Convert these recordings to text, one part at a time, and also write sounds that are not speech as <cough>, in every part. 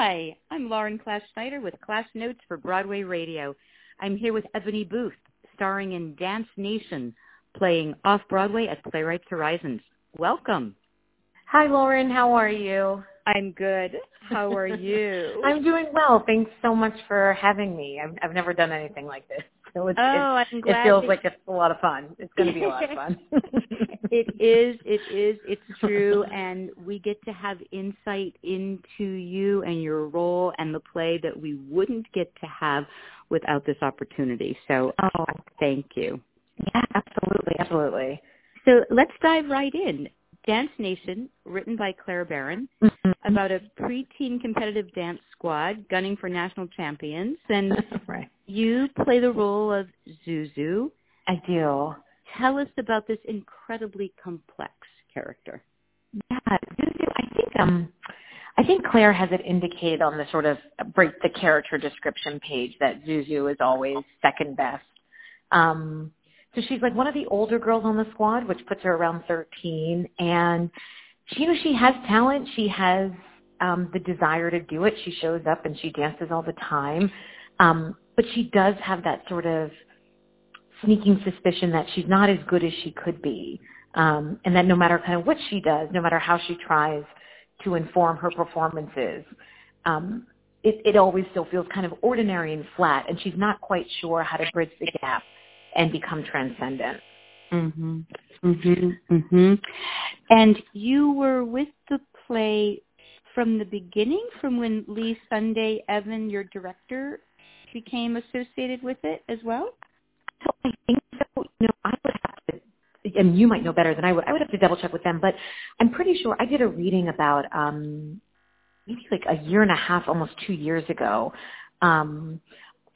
Hi, I'm Lauren Class Schneider with Class Notes for Broadway Radio. I'm here with Eboni Booth, starring in Dance Nation, playing off-Broadway at Playwrights Horizons. Welcome. Hi, Lauren. How are you? I'm good. How are you? <laughs> I'm doing well. Thanks so much for having me. I've, I've never done anything like this. So it's, oh, it's, I'm glad it feels that- like it's a lot of fun. It's going to be a lot of fun. <laughs> it is, it is, it's true, and we get to have insight into you and your role and the play that we wouldn't get to have without this opportunity. So Oh, thank you. yeah, absolutely, absolutely. So let's dive right in. Dance Nation, written by Claire Barron, Mhm. about a preteen competitive dance squad gunning for national champions, and <laughs> right. You play the role of Zuzu. I do. Tell us about this incredibly complex character. Yeah, Zuzu, I think um I think Claire has it indicated on the sort of break the character description page that Zuzu is always second best. Um so she's like one of the older girls on the squad, which puts her around 13 and she, you know she has talent, she has um the desire to do it. She shows up and she dances all the time. Um but she does have that sort of sneaking suspicion that she's not as good as she could be um, and that no matter kind of what she does, no matter how she tries to inform her performances, um, it, it always still feels kind of ordinary and flat, and she's not quite sure how to bridge the gap and become transcendent. Mhm. Mhm. Mhm. And you were with the play from the beginning, from when Lee Sunday Evans, your director, became associated with it as well. So I think so. You know, I would have to, and you might know better than I would. I would have to double check with them, but I'm pretty sure I did a reading about um, maybe like a year and a half, almost two years ago. Um,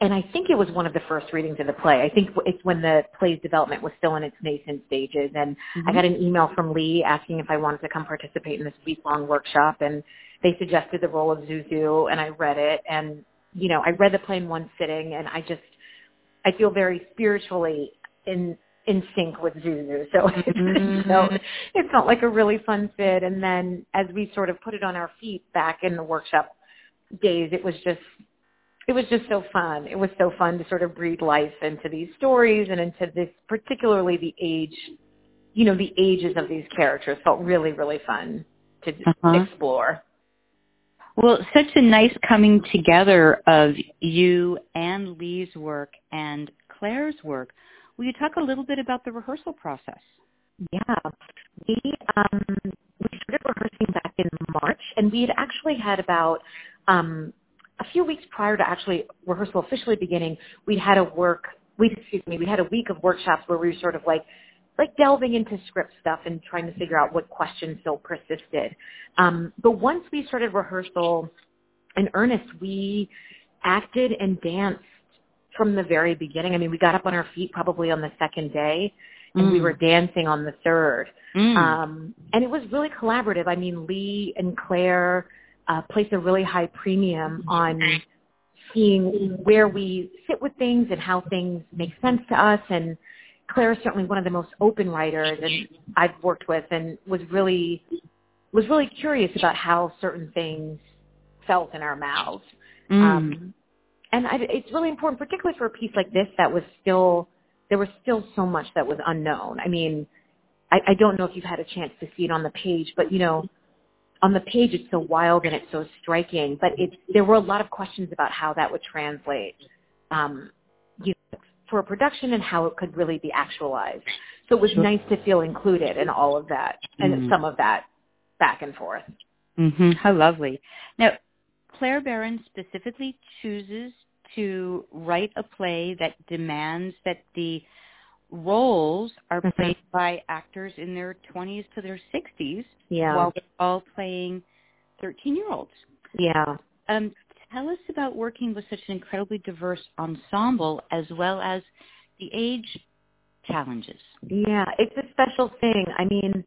and I think it was one of the first readings of the play. I think it's when the play's development was still in its nascent stages. And I got an email from Lee asking if I wanted to come participate in this week-long workshop. And they suggested the role of Zuzu, and I read it. And, you know, I read the play in one sitting, and I just, I feel very spiritually in in sync with Zuzu. So, Mhm. <laughs> so it felt like a really fun fit. And then as we sort of put it on our feet back in the workshop days, it was just it was just so fun. It was so fun to sort of breathe life into these stories and into this, particularly the age, you know, the ages of these characters felt really, really fun to Uh-huh. explore. Well, such a nice coming together of you and Lee's work and Claire's work. Will you talk a little bit about the rehearsal process? Yeah, we um, we started rehearsing back in March, and we had actually had about um, a few weeks prior to actually rehearsal officially beginning. we'd had a work, we excuse me, we had a week of workshops where we were sort of like like delving into script stuff and trying to figure out what questions still persisted. Um, but once we started rehearsal in earnest, we acted and danced from the very beginning. I mean, we got up on our feet probably on the second day, and we Mm. were dancing on the third. Mm. Um, and it was really collaborative. I mean, Lee and Claire uh, placed a really high premium on seeing where we sit with things and how things make sense to us. And Claire is certainly one of the most open writers and I've worked with, and was really was really curious about how certain things felt in our mouths. Mm. Um, and I, it's really important, particularly for a piece like this that was still, there was still so much that was unknown. I mean, I, I don't know if you've had a chance to see it on the page, but you know, on the page it's so wild and it's so striking, but it, there were a lot of questions about how that would translate, um, for a production and how it could really be actualized. So it was Sure. nice to feel included in all of that and Mhm. some of that back and forth. hmm How lovely. Now, Claire Barron specifically chooses to write a play that demands that the roles are Mhm. played by actors in their 20s to their 60s Yeah. while they're all playing 13-year-olds. yeah. Um, tell us about working with such an incredibly diverse ensemble as well as the age challenges. Yeah, it's a special thing. I mean,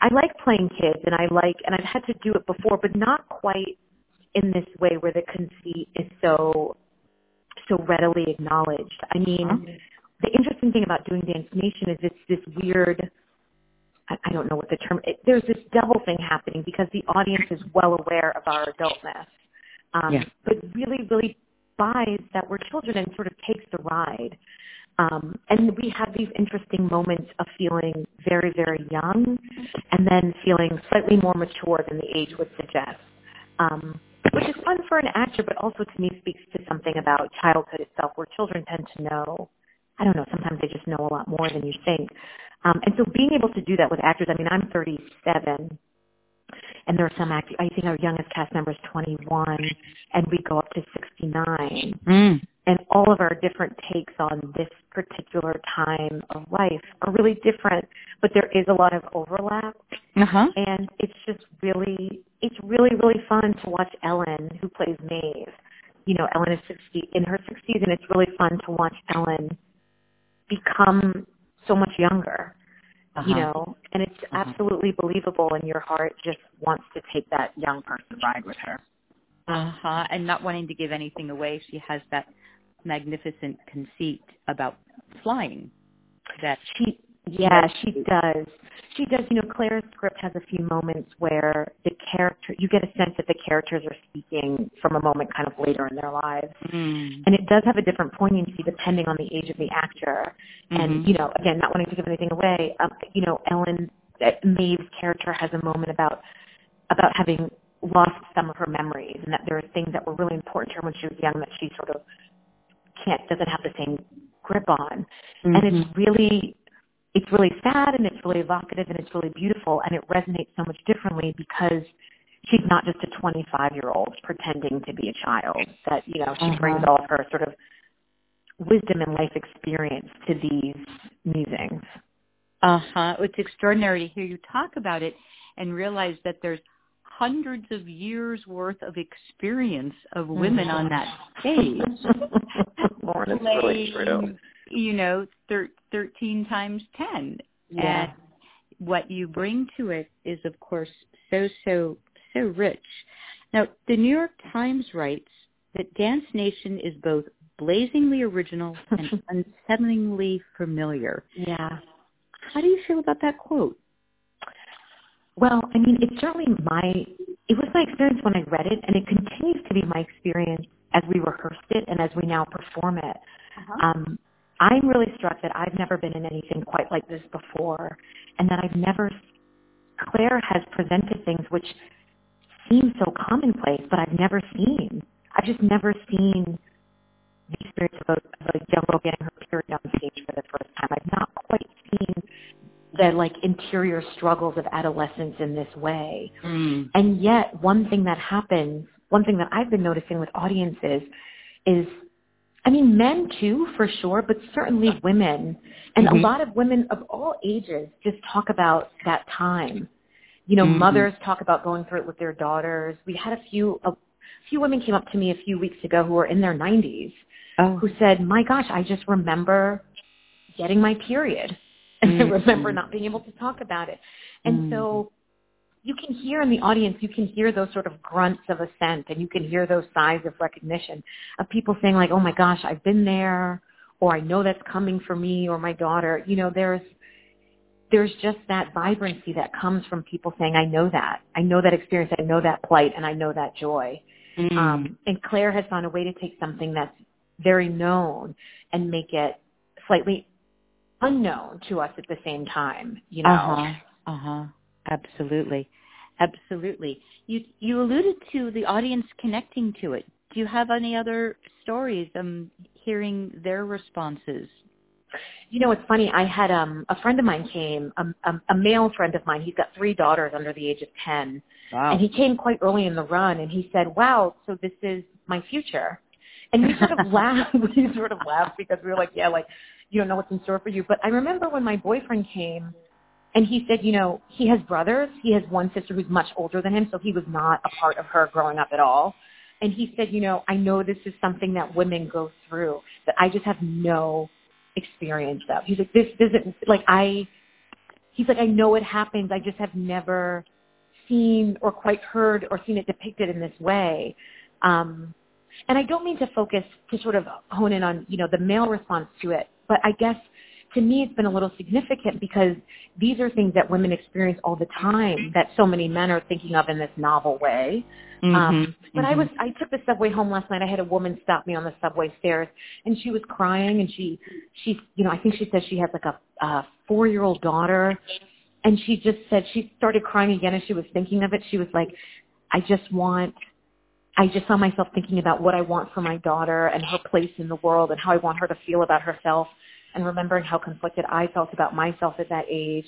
I like playing kids and I like and I've had to do it before, but not quite in this way where the conceit is so so readily acknowledged. I mean, Huh? the interesting thing about doing Dance Nation is it's this weird I, I don't know what the term it, there's this double thing happening because the audience is well aware of our adultness. Um, Yeah. but really, really buys that we're children and sort of takes the ride. Um, and we have these interesting moments of feeling very, very young and then feeling slightly more mature than the age would suggest. Um, which is fun for an actor, but also to me speaks to something about childhood itself, where children tend to know. I don't know. Sometimes they just know a lot more than you think. Um, and so being able to do that with actors, I mean, I'm 37, and there are some actors. I think our youngest cast member is 21, and we go up to 69 Mm. and all of our different takes on this particular time of life are really different, but there is a lot of overlap Uh-huh. and it's just really it's really really fun to watch Ellen who plays Maeve. You know, Ellen is 60 in her 60s and it's really fun to watch Ellen become so much younger. Uh-huh. You know, and it's Uh-huh. absolutely believable and your heart just wants to take that young person ride with her. Uh-huh. And not wanting to give anything away, she has that magnificent conceit about flying. That She, yeah, she does. She does. You know, Claire's script has a few moments where the character, you get a sense that the characters are speaking from a moment kind of later in their lives. mm. And it does have a different poignancy depending on the age of the actor. And, Mhm. you know, again, not wanting to give anything away, um, you know, Ellen, uh, Maeve's character has a moment about, about having lost some of her memories and that there are things that were really important to her when she was young that she sort of can't, doesn't have the same grip on and Mhm. it's really it's really sad and it's really evocative and it's really beautiful and it resonates so much differently because she's not just a 25 year old pretending to be a child that you know she Uh-huh. brings all of her sort of wisdom and life experience to these musings Uh-huh. It's extraordinary to hear you talk about it and realize that there's hundreds of years worth of experience of women on that stage. <laughs> Lauren, it's really true You know, thir- 13 times 10. yeah And what you bring to it is, of course, so, so, so rich. Now, the New York Times writes that Dance Nation is both blazingly original and <laughs> unsettlingly familiar. yeah How do you feel about that quote? Well, I mean, it's certainly my, it was my experience when I read it, and it continues to be my experience as we rehearsed it and as we now perform it. Um, I'm really struck that I've never been in anything quite like this before, and that I've never, Claire has presented things which seem so commonplace, but I've never seen. I've just never seen the experience of a, of a young girl getting her period on stage for the first time. I've not quite seen the like interior struggles of adolescence in this way. Mm. And yet, one thing that happens, one thing that I've been noticing with audiences is, I mean, men too, for sure, but certainly women. And Mhm. a lot of women of all ages just talk about that time. You know, Mhm. mothers talk about going through it with their daughters. We had a few, a few women came up to me a few weeks ago who were in their 90s Oh. who said, my gosh, I just remember getting my period. And <laughs> I Mhm. remember not being able to talk about it. And so you can hear in the audience, you can hear those sort of grunts of assent and you can hear those sighs of recognition of people saying like, oh my gosh, I've been there or I know that's coming for me or my daughter. You know, there's, there's just that vibrancy that comes from people saying, I know that. I know that experience. I know that plight and I know that joy. Mm. Um, and Claire has found a way to take something that's very known and make it slightly unknown to us at the same time, you know. Uh-huh. Uh-huh. Absolutely. Absolutely. You you alluded to the audience connecting to it. Do you have any other stories um hearing their responses? You know, it's funny. I had um, a friend of mine came, um, um, a male friend of mine. He's got three daughters under the age of 10. Wow. And he came quite early in the run and he said, wow, so this is my future. And we sort of <laughs> laughed. <laughs> We sort of laughed because we were like, yeah, like, you don't know what's in store for you. But I remember when my boyfriend came and he said, you know, he has brothers. He has one sister who's much older than him, so he was not a part of her growing up at all. And he said, you know, I know this is something that women go through that I just have no experience of. He's like, this isn't, like, I, he's like, I know it happens. I just have never seen or quite heard or seen it depicted in this way. Um, and I don't mean to focus to sort of hone in on, you know, the male response to it, but I guess to me it's been a little significant because these are things that women experience all the time that so many men are thinking of in this novel way. Mm-hmm. Um, but mm-hmm. I was I took the subway home last night. I had a woman stop me on the subway stairs, and she was crying, and she she you know I think she said she has like a, a four year old daughter, and she just said she started crying again as she was thinking of it. She was like, I just want. I just saw myself thinking about what I want for my daughter and her place in the world and how I want her to feel about herself and remembering how conflicted I felt about myself at that age.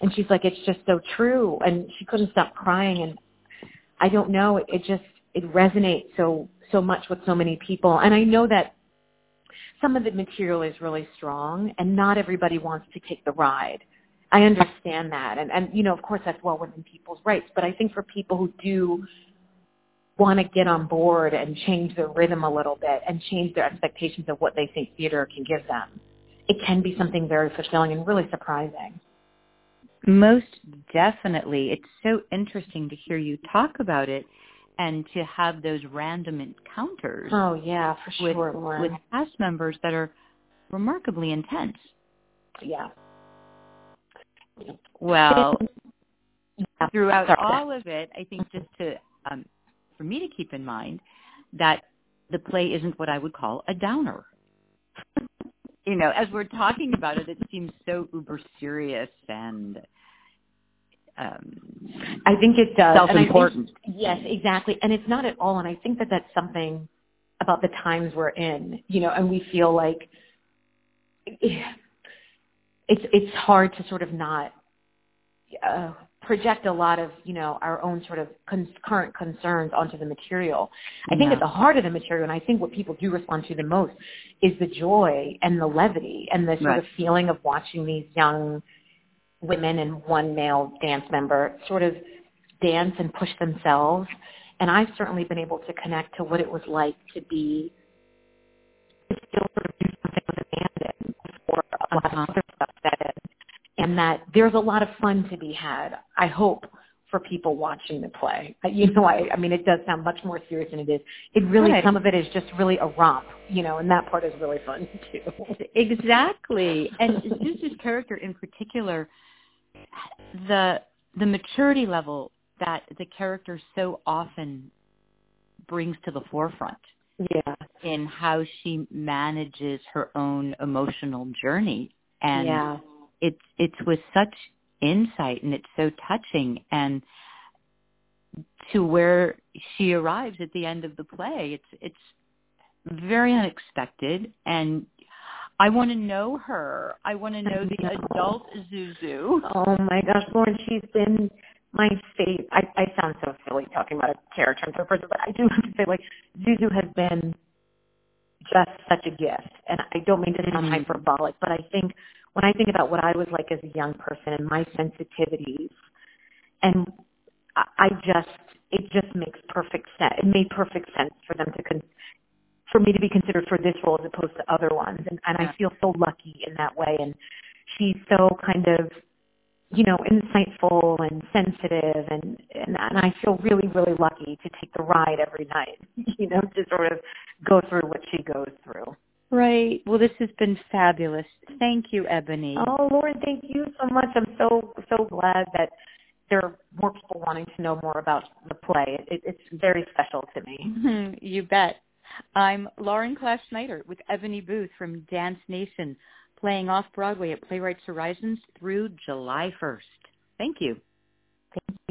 And she's like, it's just so true. And she couldn't stop crying. And I don't know, it, just it resonates so so much with so many people. And I know that some of the material is really strong, and not everybody wants to take the ride. I understand that, and and you know, of course, that's well within people's rights. But I think for people who do want to get on board and change their rhythm a little bit and change their expectations of what they think theater can give them, it can be something very fulfilling and really surprising. Most definitely. It's so interesting to hear you talk about it and to have those random encounters. Oh yeah, for sure. With, with cast members that are remarkably intense. Yeah. Well, throughout all of it, I think just to um, for me to keep in mind that the play isn't what I would call a downer. You know, as we're talking about it, it seems so uber serious and um, I think it does. Self-important. Think, yes, exactly. And it's not at all. And I think that that's something about the times we're in, you know, and we feel like <sighs> it's it's hard to sort of not uh, project a lot of you know our own sort of con- current concerns onto the material. I think yeah. at the heart of the material, and I think what people do respond to the most is the joy and the levity and the sort right. of feeling of watching these young women and one male dance member sort of dance and push themselves. And I've certainly been able to connect to what it was like to be to still sort of do something with abandon before a lot uh-huh. of other that and that there's a lot of fun to be had. I hope for people watching the play. Uh, you know, I, I mean, it does sound much more serious than it is. It really, right. some of it is just really a romp, you know, and that part is really fun <laughs> too. Exactly. And Zuzu's character in particular, the the maturity level that the character so often brings to the forefront. Yeah. In how she manages her own emotional journey. And yeah. It's it's with such insight and it's so touching and to where she arrives at the end of the play. It's it's very unexpected and I want to know her. I want to know the adult Zuzu. Oh my gosh, Lauren, she's been my favorite. I, I sound so silly talking about a character in third person, but I do have to say, like, Zuzu has been just such a gift. And I don't mean to sound Mhm. hyperbolic, but I think when I think about what I was like as a young person and my sensitivities, and I, I just, it just makes perfect sense. It made perfect sense for them to con- for me to be considered for this role as opposed to other ones. And, and. I feel so lucky in that way. And she's so kind of, you know, insightful and sensitive and, and, and I feel really, really lucky to take the ride every night, <laughs> you know, to sort of go through what she goes through. Right. Well, this has been fabulous. Thank you, Eboni. Oh, Lauren, thank you so much. I'm so, so glad that there are more people wanting to know more about the play. It, it, it's very special to me. <laughs> you bet. I'm Lauren Class Schneider with Eboni Booth from Dance Nation, playing off Broadway at Playwrights Horizons through July 1st. Thank you.